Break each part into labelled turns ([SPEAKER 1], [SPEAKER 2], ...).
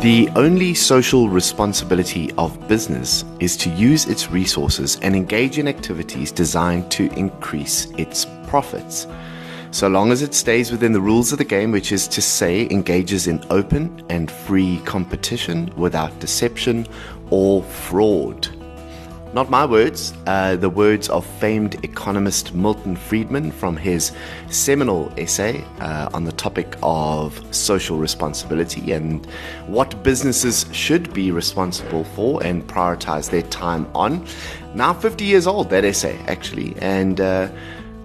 [SPEAKER 1] The only social responsibility of business is to use its resources and engage in activities designed to increase its profits. So long as it stays within the rules of the game, which is to say, engages in open and free competition without deception or fraud. Not my words, uh, the words of famed economist Milton Friedman from his seminal essay uh, on the topic of social responsibility and what businesses should be responsible for and prioritize their time on. Now, 50 years old, that essay, actually. And uh,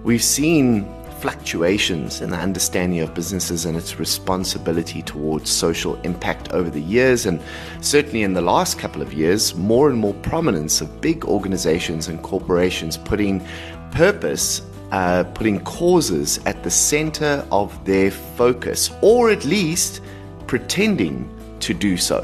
[SPEAKER 1] we've seen fluctuations in the understanding of businesses and its responsibility towards social impact over the years, and certainly in the last couple of years, more and more prominence of big organizations and corporations putting purpose. Uh, putting causes at the center of their focus, or at least pretending to do so.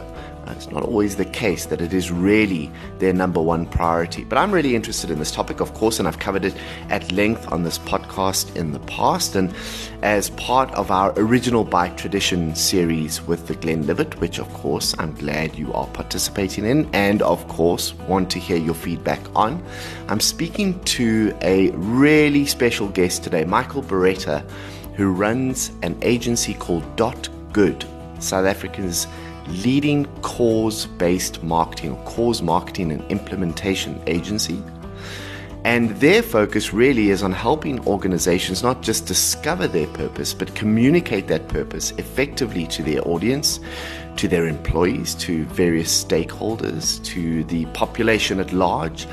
[SPEAKER 1] It's not always the case that it is really their number one priority. But I'm really interested in this topic, of course, and I've covered it at length on this podcast in the past. And as part of our Original by Tradition series with the Glenlivet, which, of course, I'm glad you are participating in, and of course, want to hear your feedback on, I'm speaking to a really special guest today, Michael Baretta, who runs an agency called Dot Good, South Africa's leading cause based marketing or cause marketing and implementation agency. And their focus really is on helping organizations not just discover their purpose, but communicate that purpose effectively to their audience, to their employees, to various stakeholders, to the population at large.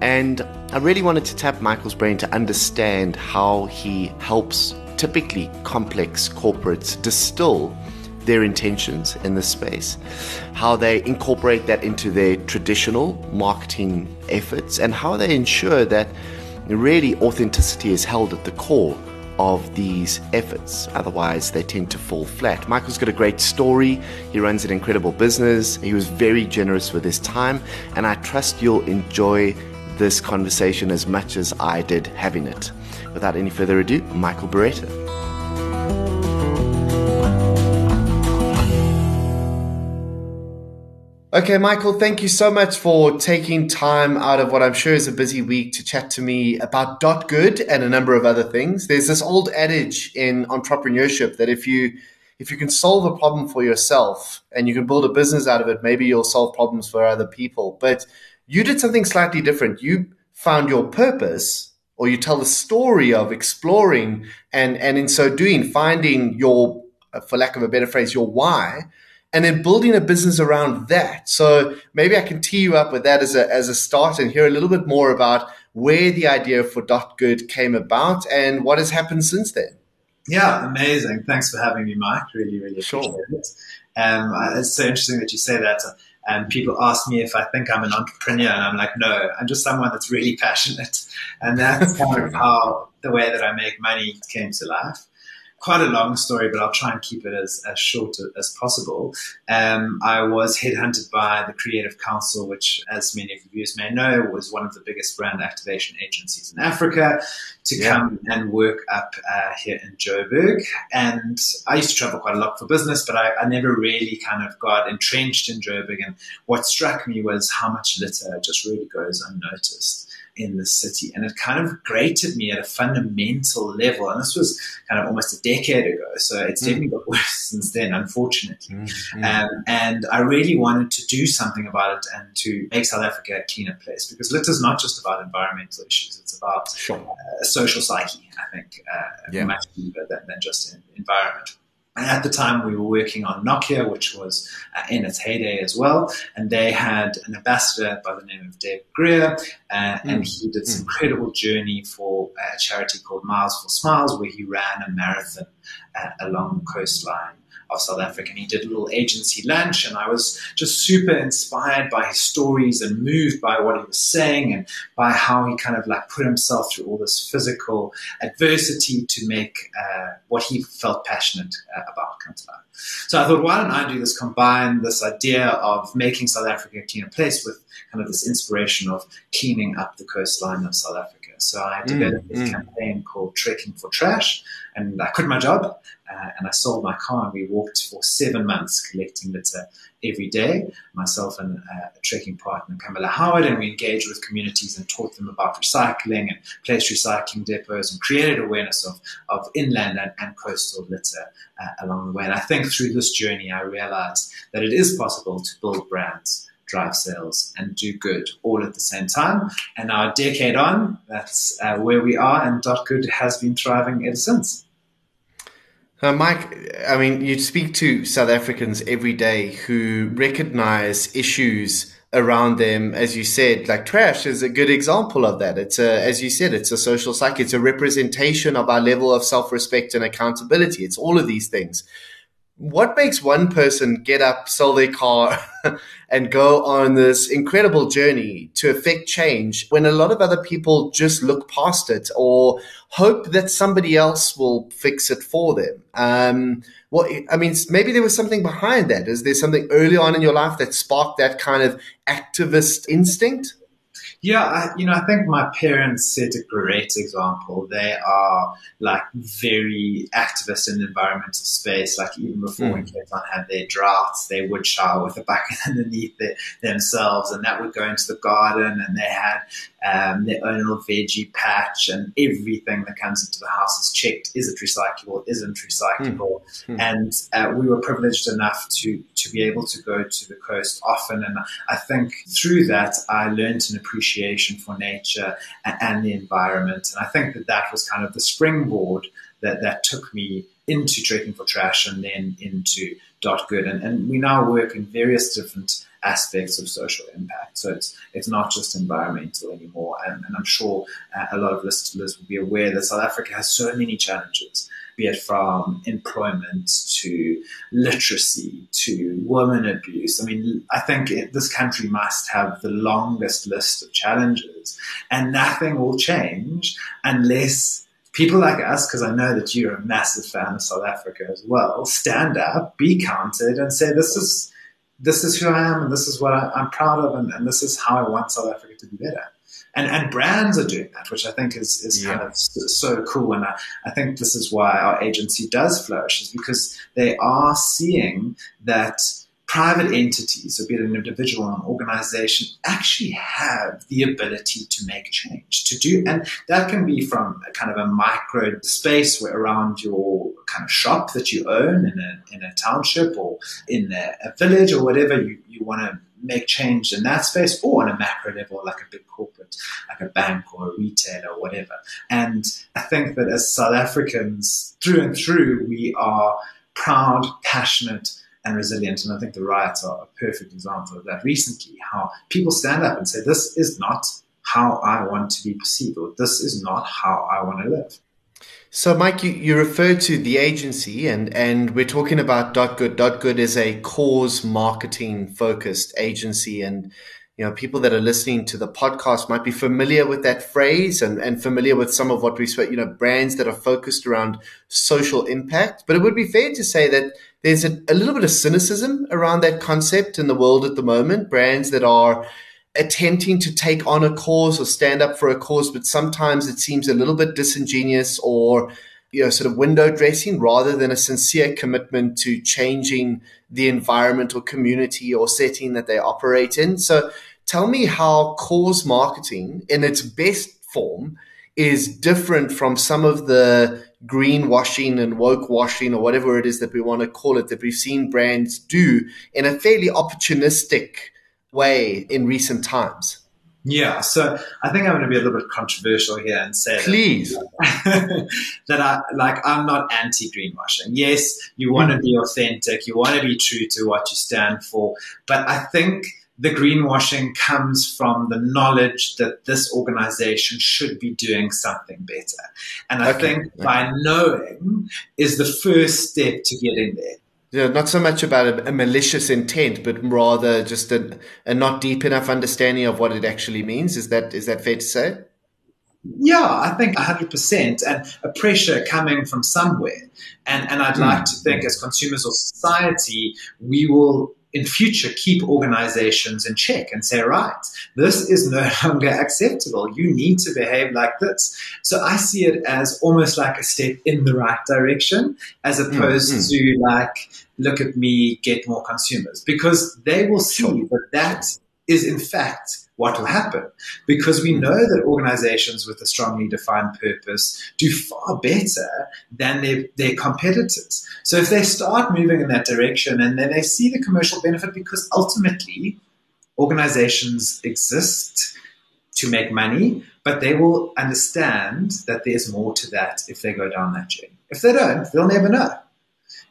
[SPEAKER 1] And I really wanted to tap Michael's brain to understand how he helps typically complex corporates distill their intentions in this space, how they incorporate that into their traditional marketing efforts, and how they ensure that really authenticity is held at the core of these efforts. Otherwise, they tend to fall flat. Michael's got a great story. He runs an incredible business. He was very generous with his time, and I trust you'll enjoy this conversation as much as I did having it. Without any further ado, Michael Baretta. Okay, Michael, thank you so much for taking time out of what I'm sure is a busy week to chat to me about Dot Good and a number of other things. There's this old adage in entrepreneurship that if you if you can solve a problem for yourself and you can build a business out of it, maybe you'll solve problems for other people. But you did something slightly different. You found your purpose or you tell the story of exploring and and in so doing finding your for lack of a better phrase your why and then building a business around that. So maybe I can tee you up with that as a, as a start and hear a little bit more about where the idea for Dot Good came about and what has happened since then.
[SPEAKER 2] Yeah, amazing. Thanks for having me, Mike. Really, really sure. appreciate it. Um, it's so interesting that you say that. And people ask me if I think I'm an entrepreneur, and I'm like, no, I'm just someone that's really passionate. And that's kind of how the way that I make money came to life quite a long story, but I'll try and keep it as, as short as possible. Um, I was headhunted by the Creative Counsel, which, as many of the viewers may know, was one of the biggest brand activation agencies in Africa, to yeah. come and work up uh, here in Joburg. And I used to travel quite a lot for business, but I, I never really kind of got entrenched in Joburg. And what struck me was how much litter just really goes unnoticed in the city. And it kind of grated me at a fundamental level. And this was kind of almost a decade ago. So it's mm. definitely got worse since then, unfortunately. Mm. Um, and I really wanted to do something about it and to make South Africa a cleaner place because litter is not just about environmental issues. It's about sure. uh, social psyche, I think, uh, yeah. much deeper than, than just environment. And at the time, we were working on Nokia, which was uh, in its heyday as well. And they had an ambassador by the name of Dave Greer, uh, mm. and he did this mm. incredible journey for a charity called Miles for Smiles, where he ran a marathon uh, along the coastline of South Africa. And he did a little agency lunch, and I was just super inspired by his stories and moved by what he was saying and by how he kind of like put himself through all this physical adversity to make uh, what he felt passionate uh, about come to life. So I thought, why don't I do this? Combine this idea of making South Africa a cleaner place with kind of this inspiration of cleaning up the coastline of South Africa. So I developed mm, this mm. campaign called Trekking for Trash, and I quit my job uh, and I sold my car, and we walked for seven months collecting litter every day, myself and uh, a trekking partner, Camilla Howard, and we engaged with communities and taught them about recycling and placed recycling depots and created awareness of, of inland and, and coastal litter uh, along the way. And I think through this journey, I realized that it is possible to build brands drive sales and do good all at the same time. And now decade on, that's uh, where we are, and Dot Good has been thriving ever since.
[SPEAKER 3] Uh, Mike, I mean, you speak to South Africans every day who recognize issues around them. As you said, like trash is a good example of that. It's a, as you said, it's a social cycle. It's a representation of our level of self-respect and accountability. It's all of these things what makes one person get up, sell their car, and go on this incredible journey to affect change when a lot of other people just look past it or hope that somebody else will fix it for them? Um, well, I mean, maybe there was something behind that. Is there something early on in your life that sparked that kind of activist instinct?
[SPEAKER 2] Yeah, I, you know, I think my parents set a great example. They are like very activist in the environmental space. Like even before mm. when Cape Town had their droughts, they would shower with a bucket underneath themselves, and that would go into the garden. And they had um, their own little veggie patch, and everything that comes into the house is checked: is it recyclable? Isn't recyclable? Mm. And uh, we were privileged enough to to be able to go to the coast often, and I think through that I learned an appreciation for nature and, and the environment. And I think that that was kind of the springboard that that took me into trekking for trash and then into dot good and, and we now work in various different aspects of social impact. So it's it's not just environmental anymore. And, and I'm sure uh, a lot of listeners will be aware that South Africa has so many challenges, be it from employment to literacy to women abuse. I mean, I think it, this country must have the longest list of challenges, and nothing will change unless people like us, because I know that you're a massive fan of South Africa as well, stand up, be counted, and say, this is this is who I am and this is what I, am proud of and, and, this is how I want South Africa to be better. And, and brands are doing that, which I think is, is yeah. kind of so cool. And I, I think this is why our agency does flourish is because they are seeing that private entities, be it an individual or an organization, actually have the ability to make change, to do, and that can be from a kind of a micro space where around your kind of shop that you own in a, in a township or in a, a village or whatever you, you want to make change in that space or on a macro level, like a big corporate, like a bank or a retailer or whatever. And I think that as South Africans, through and through, we are proud, passionate, and resilient. And I think the riots are a perfect example of that recently, how people stand up and say, this is not how I want to be perceived, or this is not how I want to live.
[SPEAKER 3] So, Mike, you, you referred to the agency, and, and we're talking about Dot Good. Dot Good is a cause marketing focused agency, and you know people that are listening to the podcast might be familiar with that phrase and, and familiar with some of what we spoke. You know, brands that are focused around social impact. But it would be fair to say that there's a, a little bit of cynicism around that concept in the world at the moment. Brands that are attempting to take on a cause or stand up for a cause, but sometimes it seems a little bit disingenuous or you know sort of window dressing rather than a sincere commitment to changing the environment or community or setting that they operate in. So tell me how cause marketing in its best form is different from some of the greenwashing and woke washing or whatever it is that we want to call it that we've seen brands do in a fairly opportunistic way in recent times.
[SPEAKER 2] Yeah, so I think I'm going to be a little bit controversial here and say
[SPEAKER 3] please
[SPEAKER 2] that, that I like I'm not anti greenwashing. Yes, you want to be authentic, you want to be true to what you stand for, but I think the greenwashing comes from the knowledge that this organization should be doing something better. And I okay. think okay. by knowing is the first step to getting there.
[SPEAKER 3] Yeah, not so much about a, a malicious intent, but rather just a, a not deep enough understanding of what it actually means. Is that is that fair to say?
[SPEAKER 2] Yeah, I think 100%. And a pressure coming from somewhere. And, and I'd mm. like to think, as consumers or society, we will in future keep organizations in check and say, right, this is no longer acceptable. You need to behave like this. So I see it as almost like a step in the right direction as mm, opposed mm-hmm. to like, look at me, get more consumers because they will see that that is in fact what will happen because we know that organizations with a strongly defined purpose do far better than their, their competitors. So if they start moving in that direction and then they see the commercial benefit because ultimately organizations exist to make money, but they will understand that there's more to that if they go down that journey. If they don't, they'll never know.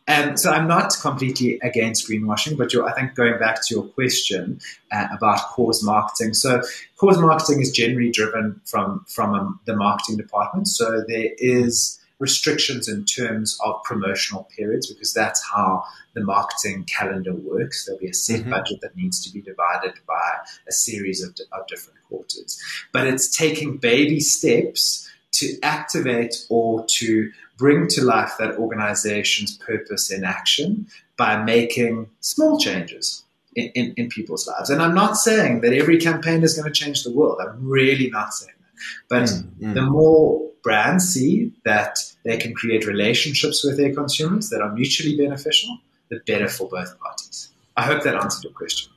[SPEAKER 2] And so I'm not completely against greenwashing, but I think going back to your question uh, about cause marketing. So cause marketing is generally driven from from um, the marketing department. So there is restrictions in terms of promotional periods because that's how the marketing calendar works. There'll be a set mm-hmm. budget that needs to be divided by a series of, of different quarters. But it's taking baby steps to activate or to bring to life that organization's purpose in action by making small changes in, in, in, people's lives. And I'm not saying that every campaign is going to change the world. I'm really not saying that. But mm, mm. the more brands see that they can create relationships with their consumers that are mutually beneficial, the better for both parties. I hope that answered your question.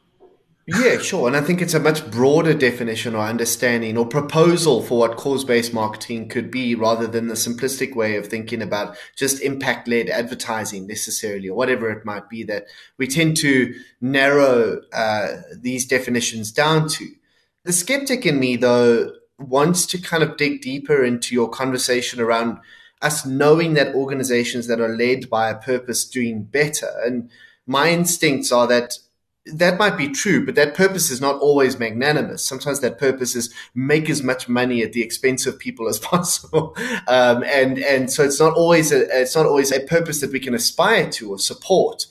[SPEAKER 3] Yeah, sure. And I think it's a much broader definition or understanding or proposal for what cause based marketing could be rather than the simplistic way of thinking about just impact led advertising necessarily or whatever it might be that we tend to narrow uh, these definitions down to. The skeptic in me, though, wants to kind of dig deeper into your conversation around us knowing that organizations that are led by a purpose doing better. And my instincts are that that might be true, but that purpose is not always magnanimous. Sometimes that purpose is make as much money at the expense of people as possible, um, and and so it's not always a it's not always a purpose that we can aspire to or support.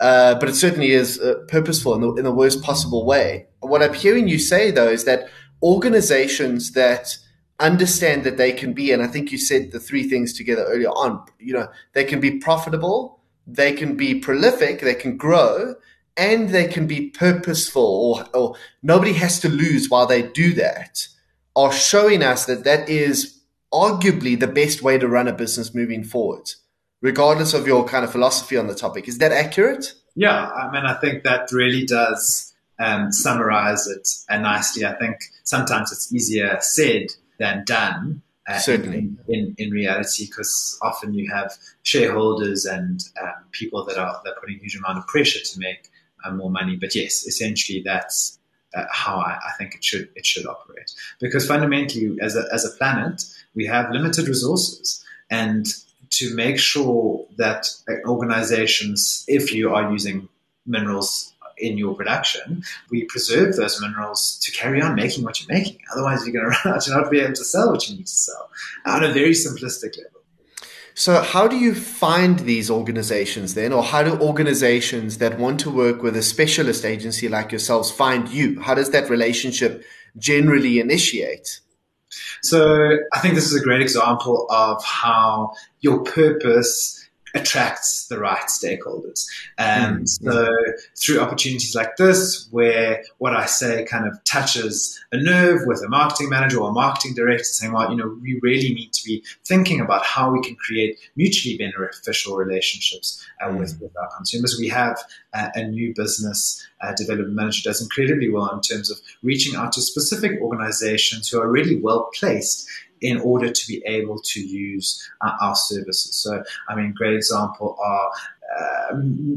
[SPEAKER 3] Uh, but it certainly is uh, purposeful in the, in the worst possible way. What I'm hearing you say, though, is that organizations that understand that they can be, and I think you said the three things together earlier on, you know, they can be profitable, they can be prolific, they can grow, and they can be purposeful or, or nobody has to lose while they do that are showing us that that is arguably the best way to run a business moving forward, regardless of your kind of philosophy on the topic. Is that accurate?
[SPEAKER 2] Yeah, I mean, I think that really does um, summarize it nicely. I think sometimes it's easier said than done. Uh,
[SPEAKER 3] Certainly.
[SPEAKER 2] In, in, in reality, because often you have shareholders and um, people that are that are putting a huge amount of pressure to make and more money. But yes, essentially that's uh, how I, I, think it should it should operate. Because fundamentally, as a, as a planet, we have limited resources, and to make sure that organizations, if you are using minerals in your production, we preserve those minerals to carry on making what you're making. Otherwise, you're going to run out not be able to sell what you need to sell on a very simplistic level.
[SPEAKER 3] So, how do you find these organizations then, or how do organizations that want to work with a specialist agency like yourselves find you? How does that relationship generally initiate?
[SPEAKER 2] So, I think this is a great example of how your purpose attracts the right stakeholders. And mm-hmm. so through opportunities like this, where what I say kind of touches a nerve with a marketing manager or a marketing director saying, well, you know, we really need to be thinking about how we can create mutually beneficial relationships uh, mm-hmm. with, with our consumers. We have uh, a new business uh, development manager does incredibly well in terms of reaching out to specific organizations who are really well placed in order to be able to use uh, our services. So, I mean, great example are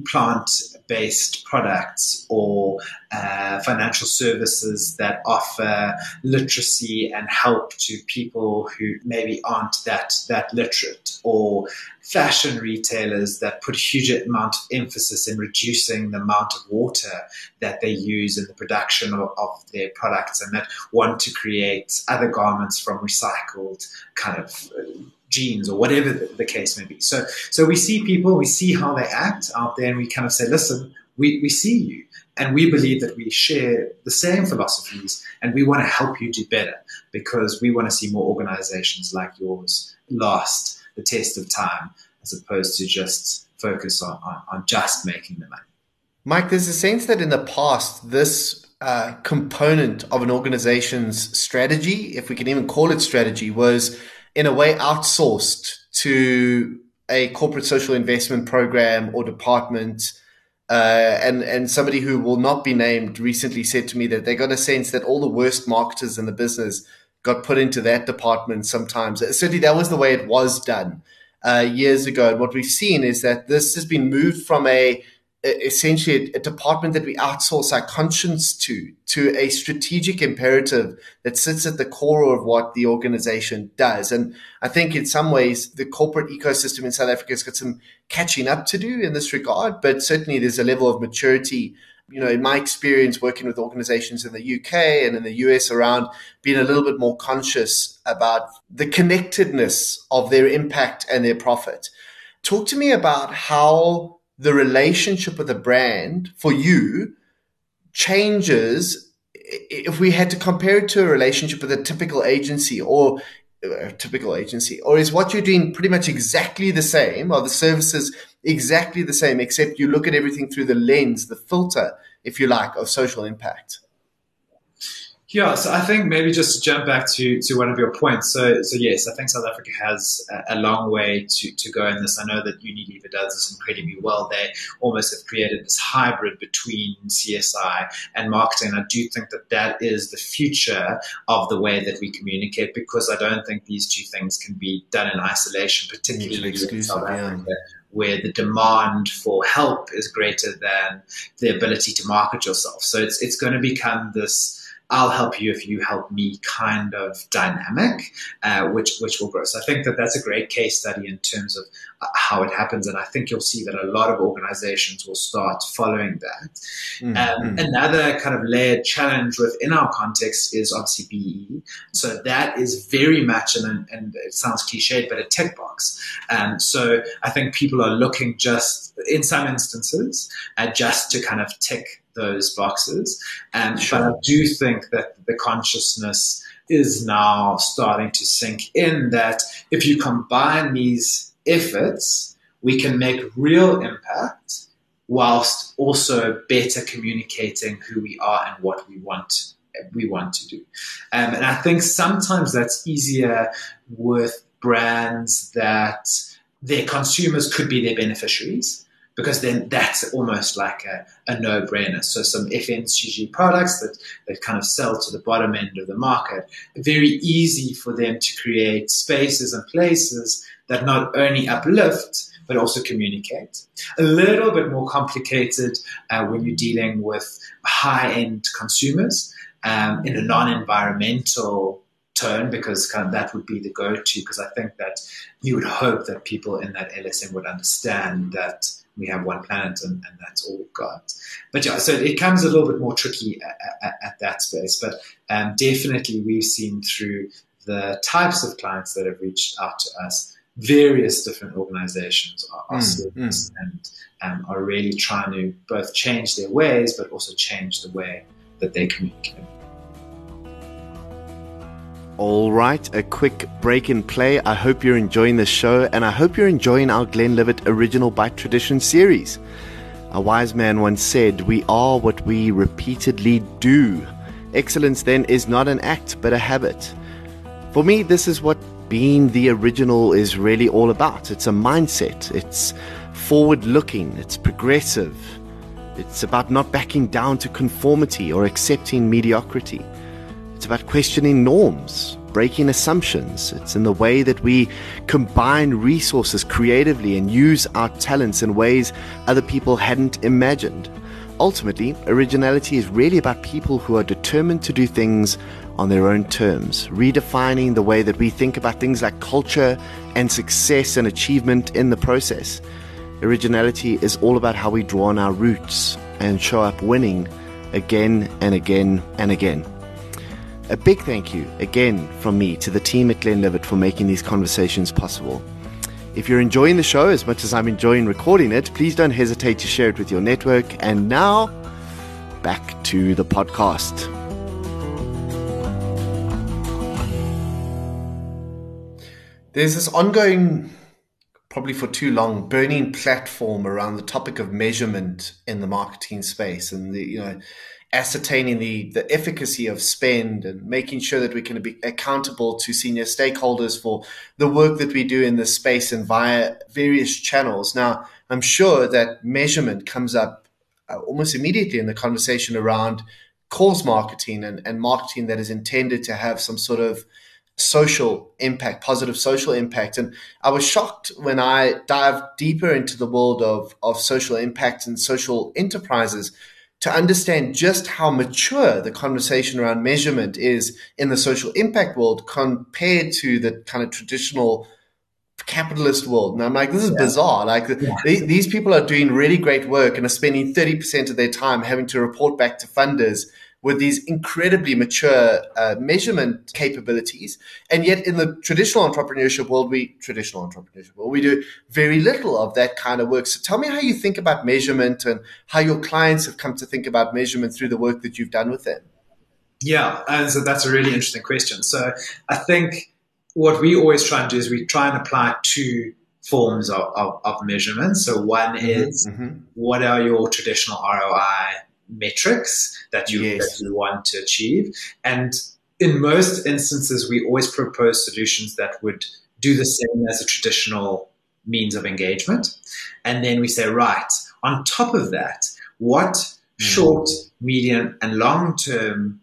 [SPEAKER 2] plant based products or uh, financial services that offer literacy and help to people who maybe aren't that, that literate or fashion retailers that put a huge amount of emphasis in reducing the amount of water that they use in the production of, of their products and that want to create other garments from recycled kind of jeans or whatever the, the, case may be. So, so we see people, we see how they act out there, and we kind of say, listen, we, we see you. And we believe that we share the same philosophies and we want to help you do better because we want to see more organizations like yours last the test of time as opposed to just focus on, on, on just making the money.
[SPEAKER 3] Mike, there's a sense that in the past, this uh, component of an organization's strategy, if we can even call it strategy, was in a way outsourced to a corporate social investment program or department. Uh, and and somebody who will not be named recently said to me that they got a sense that all the worst marketers in the business got put into that department sometimes. Certainly, that was the way it was done uh, years ago. And what we've seen is that this has been moved from a essentially a, department that we outsource our conscience to, to a strategic imperative that sits at the core of what the organization does. And I think in some ways, the corporate ecosystem in South Africa has got some catching up to do in this regard, but certainly there's a level of maturity. You know, in my experience working with organizations in the UK and in the US around being a little bit more conscious about the connectedness of their impact and their profit. Talk to me about how the relationship with a brand for you changes if we had to compare it to a relationship with a typical agency or a uh, typical agency or is what you're doing pretty much exactly the same? Or the services exactly the same except you look at everything through the lens the filter if you like of social impact
[SPEAKER 2] yeah, so I think maybe just to jump back to, to one of your points. So, so yes, I think South Africa has a, a long way to, to go in this. I know that Unilever does this incredibly well. They almost have created this hybrid between CSI and marketing. I do think that that is the future of the way that we communicate because I don't think these two things can be done in isolation, particularly in South Africa. Yeah where the demand for help is greater than the ability to market yourself. So it's it's going to become this I'll help you if you help me kind of dynamic, uh, which which will grow. So I think that that's a great case study in terms of uh, how it happens, and I think you'll see that a lot of organizations will start following that. Mm-hmm. Um, another kind of layered challenge within our context is obviously BE. So that is very much, and, and it sounds cliched, but a tick box. Um, so I think people are looking just in some instances uh, just to kind of tick those boxes. And sure. but I do think that the consciousness is now starting to sink in that if you combine these efforts, we can make real impact whilst also better communicating who we are and what we want we want to do. Um, and I think sometimes that's easier with brands that their consumers could be their beneficiaries because then that's almost like a, a no-brainer. So some FMCG products that, that kind of sell to the bottom end of the market, very easy for them to create spaces and places that not only uplift, but also communicate. A little bit more complicated uh, when you're dealing with high-end consumers um, in a non-environmental tone because kind of that would be the go-to because I think that you would hope that people in that LSM would understand that we have one planet and, and that's all we've got. But yeah, so it comes a little bit more tricky at, at, at that space. But um, definitely we've seen through the types of clients that have reached out to us, various different organizations are, are mm, mm. and um, are really trying to both change their ways, but also change the way that they communicate.
[SPEAKER 3] All right, a quick break in play. I hope you're enjoying the show, and I hope you're enjoying our Glenlivet Original by Tradition series. A wise man once said, We are what we repeatedly do. Excellence then is not an act, but a habit. For me, this is what being the original is really all about. It's a mindset, it's forward looking, it's progressive, it's about not backing down to conformity or accepting mediocrity. It's about questioning norms, breaking assumptions. It's in the way that we combine resources creatively and use our talents in ways other people hadn't imagined. Ultimately, originality is really about people who are determined to do things on their own terms, redefining the way that we think about things like culture and success and achievement in the process. Originality is all about how we draw on our roots and show up winning again and again and again. A big thank you again from me to the team at Glenlivet for making these conversations possible. If you're enjoying the show as much as I'm enjoying recording it, please don't hesitate to share it with your network. And now, back to the podcast. There's this ongoing probably for too long burning platform around the topic of measurement in the marketing space and the you know ascertaining the the efficacy of spend and making sure that we can be accountable to senior stakeholders for the work that we do in this space and via various channels. Now, I'm sure that measurement comes up uh, almost immediately in the conversation around cause marketing and, and marketing that is intended to have some sort of social impact, positive social impact. And I was shocked when I dived deeper into the world of, of social impact and social enterprises to understand just how mature the conversation around measurement is in the social impact world compared to the kind of traditional capitalist world. And I'm like, this is yeah. bizarre. Like yeah. these people are doing really great work and are spending 30% of their time having to report back to funders with these incredibly mature uh, measurement capabilities. And yet, in the traditional entrepreneurship world, we traditional entrepreneurship world, we do very little of that kind of work. So, tell me how you think about measurement and how your clients have come to think about measurement through the work that you've done with them.
[SPEAKER 2] Yeah, and so that's a really interesting question. So, I think what we always try and do is we try and apply two forms of, of, of measurement. So, one mm-hmm, is mm-hmm. what are your traditional ROI metrics that you, yes. that you want to achieve. And in most instances, we always propose solutions that would do the same as a traditional means of engagement. And then we say, right, on top of that, what mm. short, medium, and long term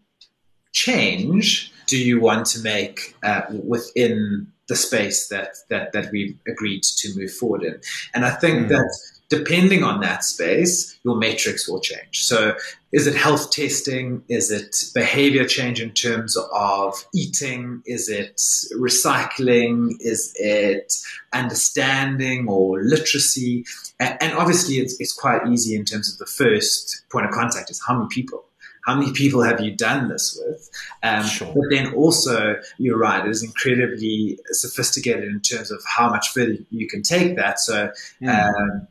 [SPEAKER 2] change do you want to make uh, within the space that, that, that we've agreed to move forward in? And I think mm. that depending on that space, your metrics will change. So, is it health testing? Is it behavior change in terms of eating? Is it recycling? Is it understanding or literacy? And obviously, it's, it's quite easy in terms of the first point of contact is how many people how many people have you done this with? Um, sure. But then also, you're right, it is incredibly sophisticated in terms of how much further you can take that. So, mm. um,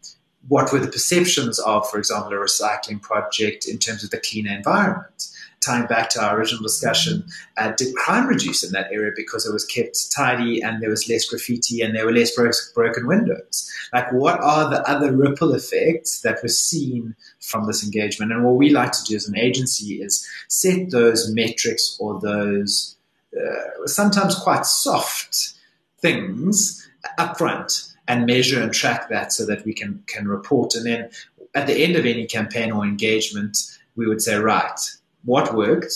[SPEAKER 2] what were the perceptions of, for example, a recycling project in terms of the cleaner environment? Tying back to our original discussion, uh, did crime reduce in that area because it was kept tidy and there was less graffiti and there were less bro- broken windows? Like, what are the other ripple effects that were seen from this engagement? And what we like to do as an agency is set those metrics or those uh, sometimes quite soft things upfront and measure and track that so that we can can report. And then at the end of any campaign or engagement, we would say, right, what worked,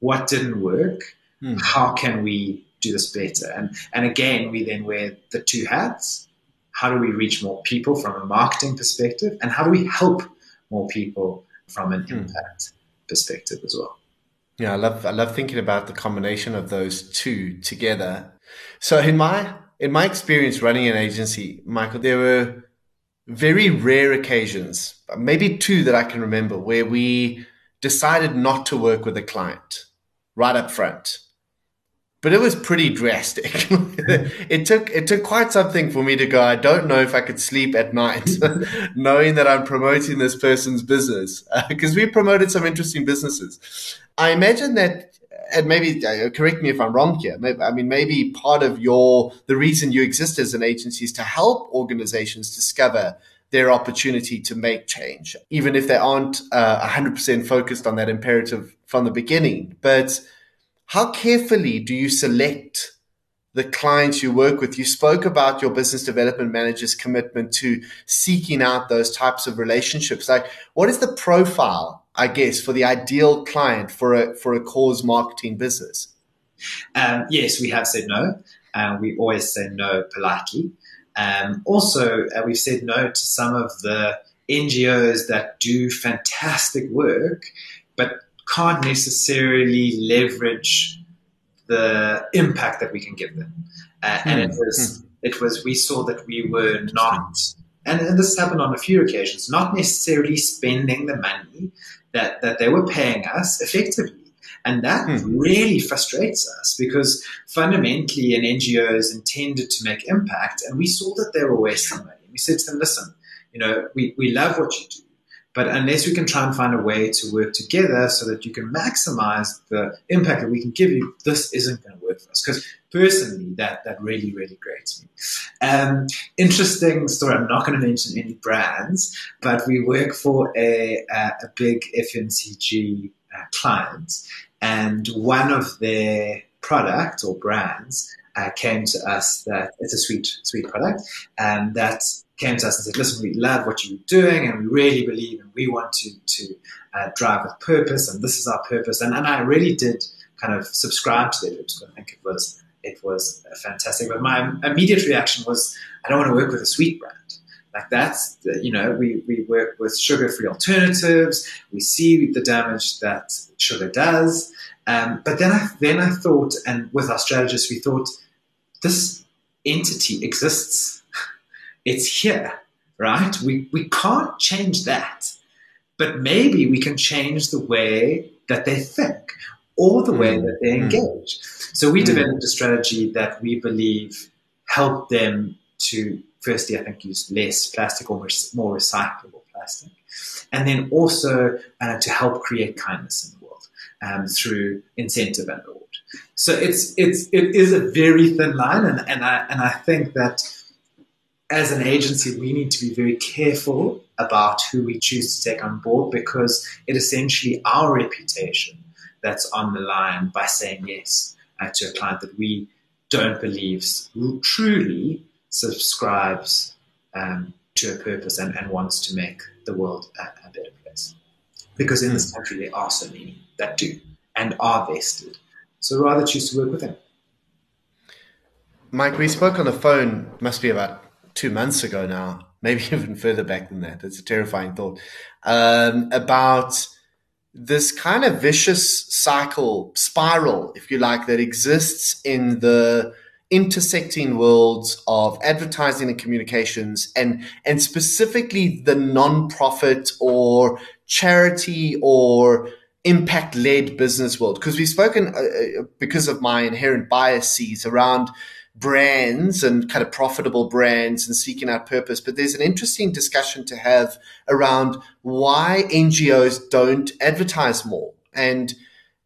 [SPEAKER 2] what didn't work, mm. how can we do this better? And and again, we then wear the two hats. How do we reach more people from a marketing perspective, and how do we help more people from an mm. impact perspective as well?
[SPEAKER 3] Yeah, I love I love thinking about the combination of those two together. So in my in my experience running an agency, Michael, there were very rare occasions, maybe two that I can remember, where we decided not to work with a client right up front. But it was pretty drastic. it took it took quite something for me to go. I don't know if I could sleep at night, knowing that I'm promoting this person's business because uh, we promoted some interesting businesses. I imagine that and maybe uh, correct me if I'm wrong here. Maybe, I mean, maybe part of your the reason you exist as an agency is to help organizations discover their opportunity to make change, even if they aren't uh, 100% focused on that imperative from the beginning. But how carefully do you select the clients you work with? You spoke about your business development manager's commitment to seeking out those types of relationships. Like, what is the profile I guess, for the ideal client for a for a cause marketing business?
[SPEAKER 2] Um, yes, we have said no. Uh, we always say no politely. Um, also, uh, we've said no to some of the NGOs that do fantastic work, but can't necessarily leverage the impact that we can give them. Uh, and it hmm. was, hmm. it was, we saw that we were not, and, and this happened on a few occasions, not necessarily spending the money that, that they were paying us effectively. And that mm. really frustrates us because fundamentally an NGO is intended to make impact. And we saw that they were wasting money. We said to them, listen, you know, we, we love what you do, But unless we can try and find a way to work together so that you can maximize the impact that we can give you, this isn't going to work for us. Because personally, that that really, really grates me. Um, interesting story. I'm not going to mention any brands, but we work for a, a, a big FMCG uh, client, and one of their products or brands uh, came to us that it's a sweet, sweet product, and that came to us and said, "Listen, we love what you're doing, and we really believe, and we want to to uh, drive with purpose, and this is our purpose." And and I really did kind of subscribe to that. I think it was it was fantastic. But my immediate reaction was, I don't want to work with a sweet brand. Like that's, the, you know, we, we work with sugar-free alternatives. We see the damage that sugar does. Um, but then I, then I thought, and with our strategists, we thought, this entity exists. It's here, right? We, we can't change that. But maybe we can change the way that they think or the way mm. that they mm. engage. So we mm. developed a strategy that we believe helped them to, firstly, I think, use less plastic or more recyclable plastic. And then also uh, to help create kindness in the world um, through incentive and reward. So it's it's it is a very thin line, and, and I and I think that as an agency we need to be very careful about who we choose to take on board because it essentially our reputation that's on the line by saying yes uh, to a client that we don't believe truly subscribes um, to a purpose and, and, wants to make the world a, a better place. Because in this country there are so many that do and are vested so rather choose to work with them.
[SPEAKER 3] Mike, we spoke on the phone, must be about two months ago now, maybe even further back than that. It's a terrifying thought. Um, about this kind of vicious cycle, spiral, if you like, that exists in the intersecting worlds of advertising and communications and and specifically the non-profit or charity or impact led business world because we've spoken uh, uh, because of my inherent biases around brands and kind of profitable brands and seeking out purpose. But there's an interesting discussion to have around why NGOs don't advertise more. And,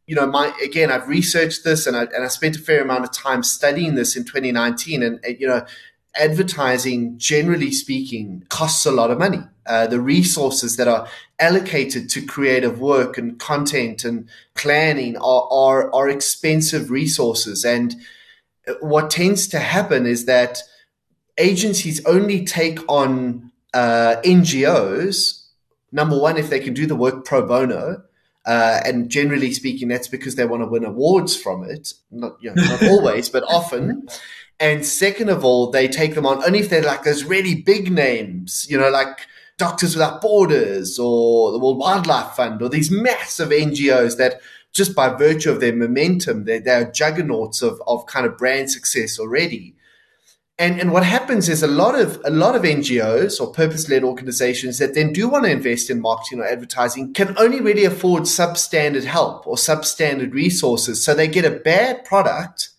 [SPEAKER 3] you know, my, again, I've researched this and I, and I spent a fair amount of time studying this in 2019. And, you know, advertising, generally speaking, costs a lot of money. Uh, the resources that are allocated to creative work and content and planning are, are, are expensive resources. And what tends to happen is that agencies only take on uh, NGOs, number one, if they can do the work pro bono. Uh, and generally speaking, that's because they want to win awards from it. Not, you know, not always, but often. And second of all, they take them on only if they're like those really big names, you know, like Doctors Without Borders or the World Wildlife Fund or these massive NGOs that just by virtue of their momentum, they're, they're juggernauts of, of kind of brand success already. And, and what happens is a lot of a lot of NGOs or purpose-led organizations that then do want to invest in marketing or advertising can only really afford substandard help or substandard resources. So they get a bad product,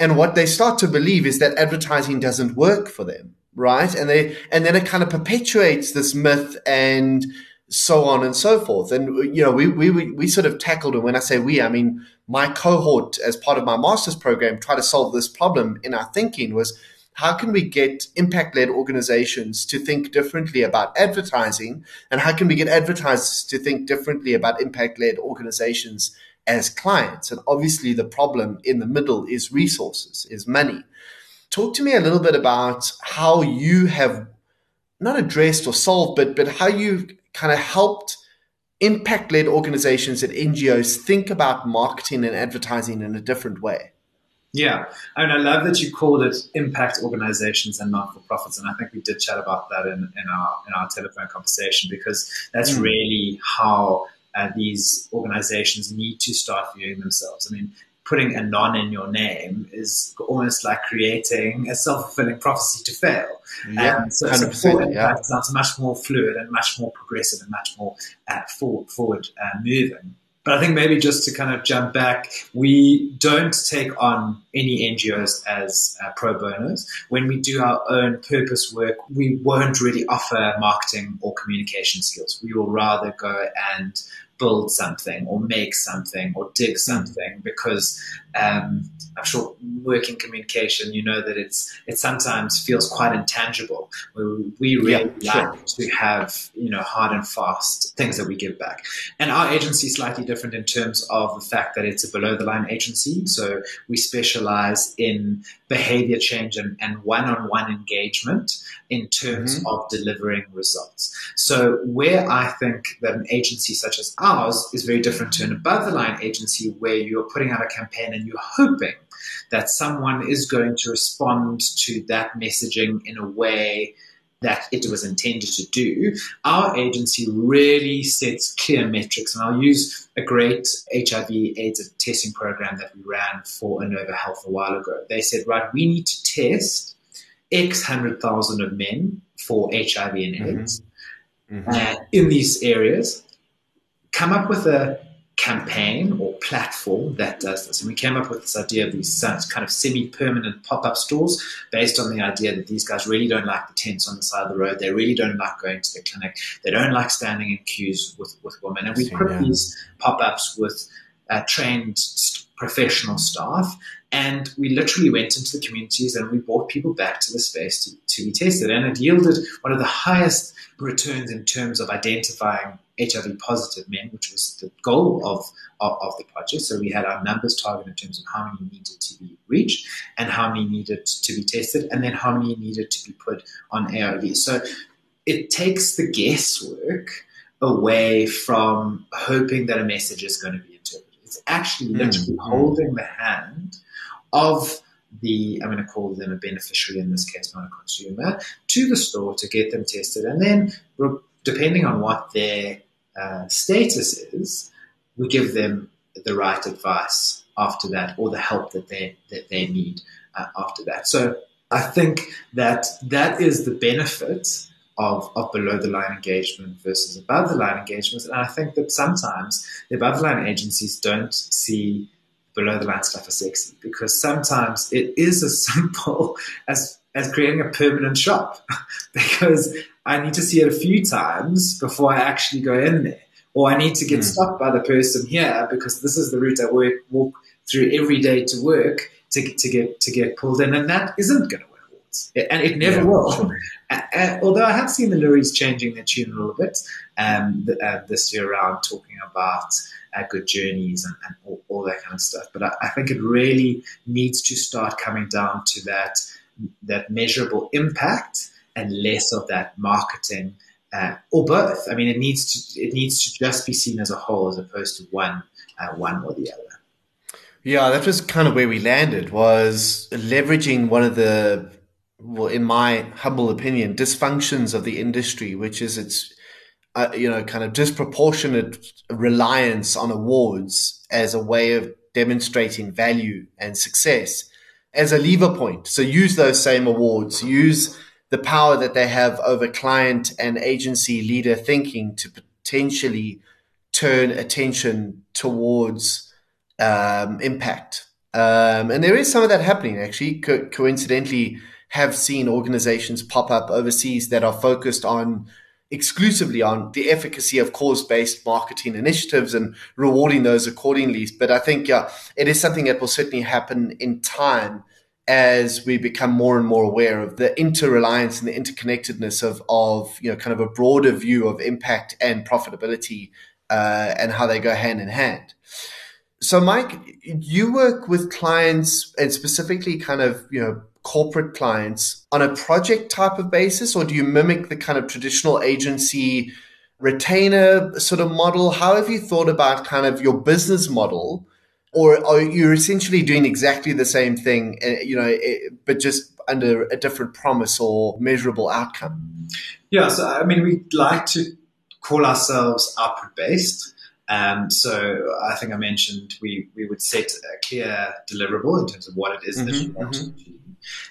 [SPEAKER 3] and what they start to believe is that advertising doesn't work for them right? And they and then it kind of perpetuates this myth and so on and so forth. And you know, we we we sort of tackled, and when I say we, I mean my cohort as part of my master's program try to solve this problem in our thinking was how can we get impact led organizations to think differently about advertising? And how can we get advertisers to think differently about impact led organizations as clients? And obviously the problem in the middle is resources is money. Talk to me a little bit about how you have not addressed or solved, but but how you kind of helped impact led organizations and NGOs think about marketing and advertising in a different way.
[SPEAKER 2] Yeah, I mean, I love that you called it impact organizations and not for profits, and I think we did chat about that in, in our in our telephone conversation because that's mm. really how uh, these organizations need to start viewing themselves. I mean, putting a non in your name is almost like creating a self-fulfilling prophecy to fail.
[SPEAKER 3] Yeah, um, so, so yeah.
[SPEAKER 2] sounds much more fluid and much more progressive and much more uh, forward, forward uh, moving. But I think maybe just to kind of jump back, we don't take on any NGOs as uh, pro bonos. When we do our own purpose work, we won't really offer marketing or communication skills. We will rather go and build something or make something or dig something because um, I'm sure working communication, you know that it's it sometimes feels quite intangible. We we really yeah, like sure. to have you know hard and fast things that we give back. And our agency is slightly different in terms of the fact that it's a below the line agency. So we specialize in behavior change and, and one-on-one engagement in terms mm-hmm. of delivering results. So where I think that an agency such as ours is very different to an above the line agency where you're putting out a campaign and you're hoping that someone is going to respond to that messaging in a way that it was intended to do, our agency really sets clear metrics. And I'll use a great HIV AIDS testing program that we ran for Anova Health a while ago. They said, right, we need to test X hundred thousand of men for HIV and mm-hmm. AIDS mm-hmm. Uh, in these areas, come up with a campaign or platform that does this. And we came up with this idea of these kind of semi-permanent pop-up stores based on the idea that these guys really don't like the tents on the side of the road. They really don't like going to the clinic. They don't like standing in queues with, with women. And we put yeah. these pop-ups with uh, trained professional staff. And we literally went into the communities and we brought people back to the space to, to be tested. And it yielded one of the highest returns in terms of identifying HIV positive men, which was the goal of, of, of, the project. So we had our numbers targeted in terms of how many needed to be reached and how many needed to be tested, and then how many needed to be put on ARV. So it takes the guesswork away from hoping that a message is going to be interpreted. It's actually mm, literally mm-hmm. holding the hand of the, I'm going to call them a beneficiary in this case, not a consumer, to the store to get them tested. And then, depending on what their uh, status is, we give them the right advice after that or the help that they, that they need uh, after that. So I think that that is the benefit of, of below the line engagement versus above the line engagements. And I think that sometimes the above the line agencies don't see below the line stuff as sexy because sometimes it is as simple as as creating a permanent shop because I need to see it a few times before I actually go in there. Or I need to get mm. stopped by the person here because this is the route I work, walk through every day to work to, to get to get pulled in, and that isn't going to work. And it never yeah. will. uh, although I have seen the Loeries changing their tune a little bit um, uh, this year around, talking about uh, good journeys and, and all, all, that kind of stuff. But I, I think it really needs to start coming down to that that measurable impact and less of that marketing uh, or both. I mean, it needs to it needs to just be seen as a whole as opposed to one uh, one or the other.
[SPEAKER 3] Yeah, that was kind of where we landed was leveraging one of the well, in my humble opinion, dysfunctions of the industry, which is its uh, you know kind of disproportionate reliance on awards as a way of demonstrating value and success as a lever point. So use those same awards, use the power that they have over client and agency leader thinking to potentially turn attention towards um, impact. Um, and there is some of that happening actually. Co- coincidentally, have seen organizations pop up overseas that are focused on exclusively on the efficacy of cause-based marketing initiatives and rewarding those accordingly. But I think yeah, it is something that will certainly happen in time as we become more and more aware of the interreliance and the interconnectedness of, of you know kind of a broader view of impact and profitability uh, and how they go hand in hand. So, Mike, you work with clients and specifically kind of you know corporate clients on a project type of basis, or do you mimic the kind of traditional agency retainer sort of model? How have you thought about kind of your business model? Or are you essentially doing exactly the same thing, eh, you know, eh, but just under a different promise or measurable outcome?
[SPEAKER 2] Yeah, so I mean, we like to call ourselves output based. Um, so I think I mentioned we, we would set a clear deliverable in terms of what it is mm-hmm, that you want mm-hmm. to achieve.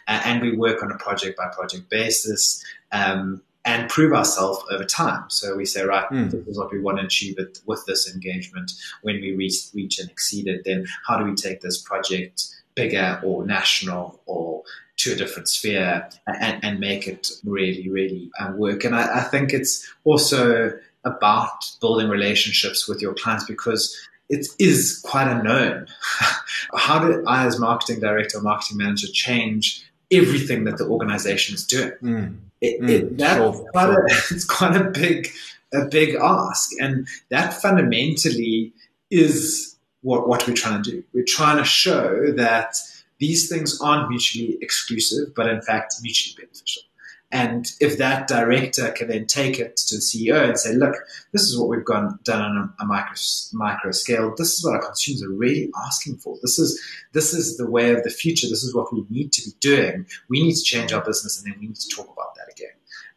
[SPEAKER 2] Uh, and we work on a project by project basis. Um, and prove ourselves over time. So we say, right, mm. this is what we want to achieve with, with this engagement. When we reach, reach and exceed it, then how do we take this project bigger or national or to a different sphere and, and make it really, really uh, work? And I, I think it's also about building relationships with your clients because it is quite unknown. How do I, as marketing director or marketing manager, change everything that the organization is doing? Mm. It, mm, it, that's sure, quite sure. A, it's quite a big, a big ask, and that fundamentally is what what we're trying to do. We're trying to show that these things aren't mutually exclusive, but in fact mutually beneficial. And if that director can then take it to the CEO and say, look, this is what we've gone, done on a, a micro, micro scale. This is what our consumers are really asking for. This is, this is the way of the future. This is what we need to be doing. We need to change our business and then we need to talk about that again.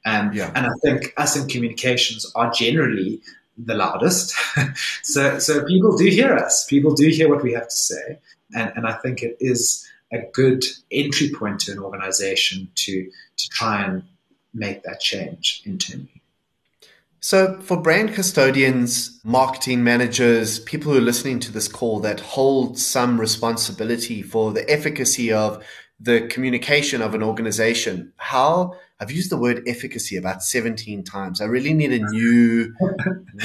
[SPEAKER 2] Um, yeah. And I think us in communications are generally the loudest. so, so people do hear us. People do hear what we have to say. And, and I think it is a good entry point to an organization to to try and make that change internally.
[SPEAKER 3] So, for brand custodians, marketing managers, people who are listening to this call that hold some responsibility for the efficacy of the communication of an organization, how I've used the word efficacy about 17 times. I really need a new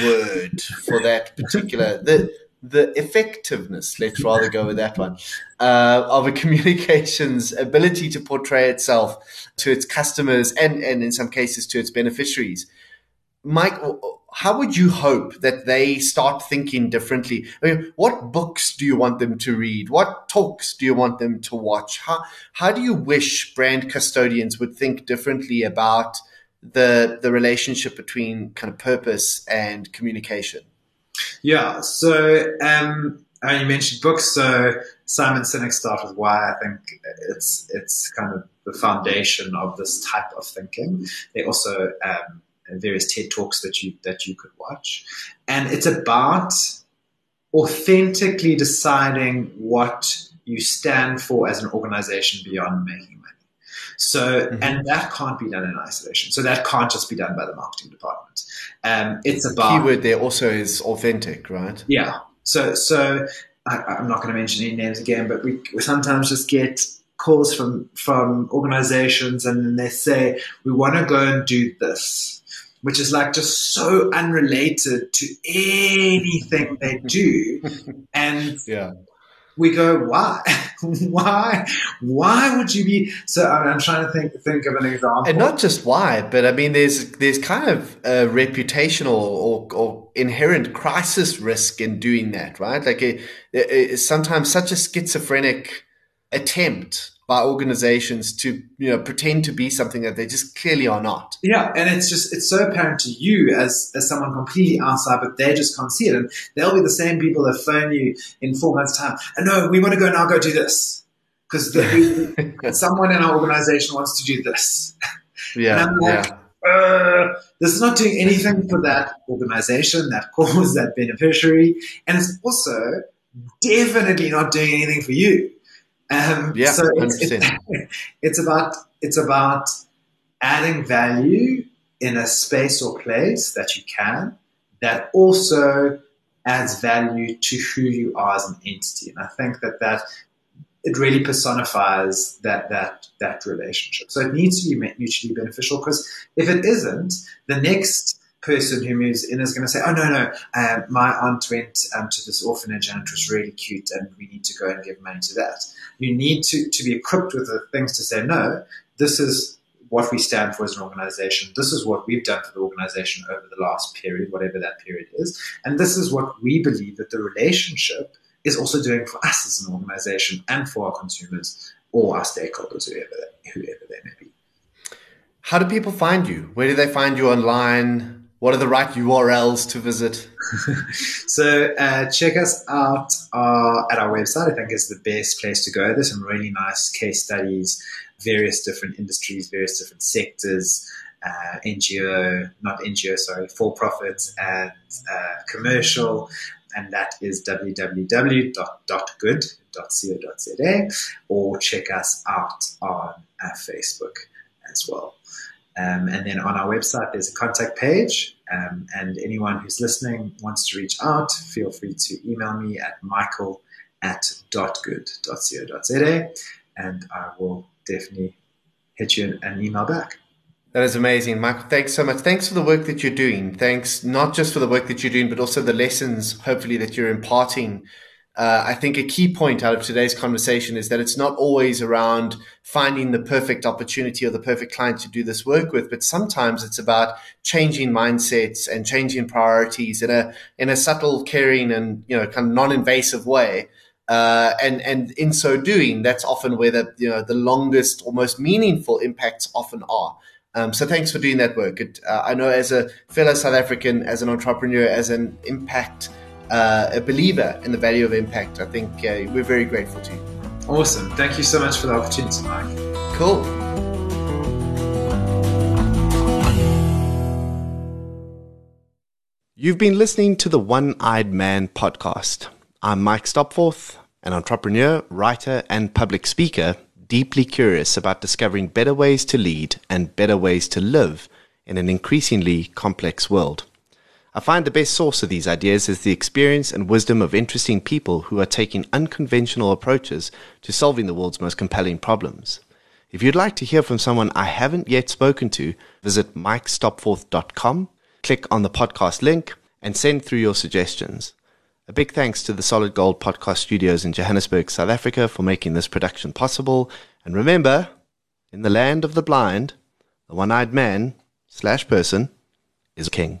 [SPEAKER 3] word for that particular. The, the effectiveness, let's rather go with that one, uh, of a communications ability to portray itself to its customers and, and in some cases to its beneficiaries. Mike, how would you hope that they start thinking differently? I mean, what books do you want them to read? What talks do you want them to watch? How, how do you wish brand custodians would think differently about the, the relationship between kind of purpose and communication?
[SPEAKER 2] Yeah. So, um, I you mentioned books. So Simon Sinek started with why I think it's it's kind of the foundation of this type of thinking. They also um, various TED talks that you that you could watch, and it's about authentically deciding what you stand for as an organization beyond making money. So, mm-hmm. and that can't be done in isolation. So that can't just be done by the marketing department. Um, it's about
[SPEAKER 3] keyword there also is authentic, right?
[SPEAKER 2] Yeah. So, so I, am not going to mention any names again, but we, we sometimes just get calls from from organizations, and then they say we want to go and do this, which is like just so unrelated to anything they do, and
[SPEAKER 3] yeah
[SPEAKER 2] we go, why, why, why would you be? So I am trying to think think of an example,
[SPEAKER 3] and not just why, but I mean, there's there's kind of a reputational or, or inherent crisis risk in doing that, right? Like it, sometimes such a schizophrenic attempt by organizations to you know pretend to be something that they just clearly are not.
[SPEAKER 2] Yeah, and it's just it's so apparent to you as as someone completely outside, but they just can't see it, and they'll be the same people that phone you in four months' time. And no, we want to go now. Go do this because someone in our organization wants to do this.
[SPEAKER 3] Yeah, like,
[SPEAKER 2] yeah. Uh, this is not doing anything for that organization, that cause, that beneficiary, and it's also definitely not doing anything for you.
[SPEAKER 3] Um, yeah, so it's,
[SPEAKER 2] it's, it's, about it's about adding value in a space or place that you can that also adds value to who you are as an entity. And I think that that it really personifies that that that relationship. So it needs to be mutually beneficial because if it isn't, the next person who moves in is going to say, "Oh no, no, uh, my aunt went um, to this orphanage and it was really cute, and we need to go and give money to that." You need to to be equipped with the things to say, "No, this is what we stand for as an organization. This is what we've done for the organization over the last period, whatever that period is, and this is what we believe that the relationship is also doing for us as an organization and for our consumers or our stakeholders, whoever whoever they may be."
[SPEAKER 3] How do people find you? Where do they find you online? What are the right URLs to visit?
[SPEAKER 2] so uh, check us out uh, at our website. I think is the best place to go. There's some really nice case studies, various different industries, various different sectors, uh, NGO, not NGO, sorry, for profit and uh, commercial. And that is www.good.co.za or check us out on uh, Facebook as well. Um, and then on our website, there's a contact page. Um, and anyone who's listening wants to reach out, feel free to email me at michael at dotgood.co.za and I will definitely hit you an email back.
[SPEAKER 3] That is amazing, Michael. Thanks so much. Thanks for the work that you're doing. Thanks not just for the work that you're doing, but also the lessons, hopefully, that you're imparting uh, I think a key point out of today's conversation is that it's not always around finding the perfect opportunity or the perfect client to do this work with, but sometimes it's about changing mindsets and changing priorities in a in a subtle, caring, and you know, kind of non-invasive way. Uh, and and in so doing, that's often where the you know the longest or most meaningful impacts often are. Um, so thanks for doing that work. It, uh, I know as a fellow South African, as an entrepreneur, as an impact uh, a believer in the value of impact. I think uh, we're very grateful to you.
[SPEAKER 2] Awesome. Thank you so much for the opportunity, Mike.
[SPEAKER 3] Cool. You've been listening to the One Eyed Man podcast. I'm Mike Stopforth, an entrepreneur, writer, and public speaker, deeply curious about discovering better ways to lead and better ways to live in an increasingly complex world. I find the best source of these ideas is the experience and wisdom of interesting people who are taking unconventional approaches to solving the world's most compelling problems. If you'd like to hear from someone I haven't yet spoken to, visit mikestopforth.com, click on the podcast link, and send through your suggestions. A big thanks to the Solid Gold Podcast Studios in Johannesburg, South Africa for making this production possible. And remember, in the land of the blind, the one eyed man slash person is king.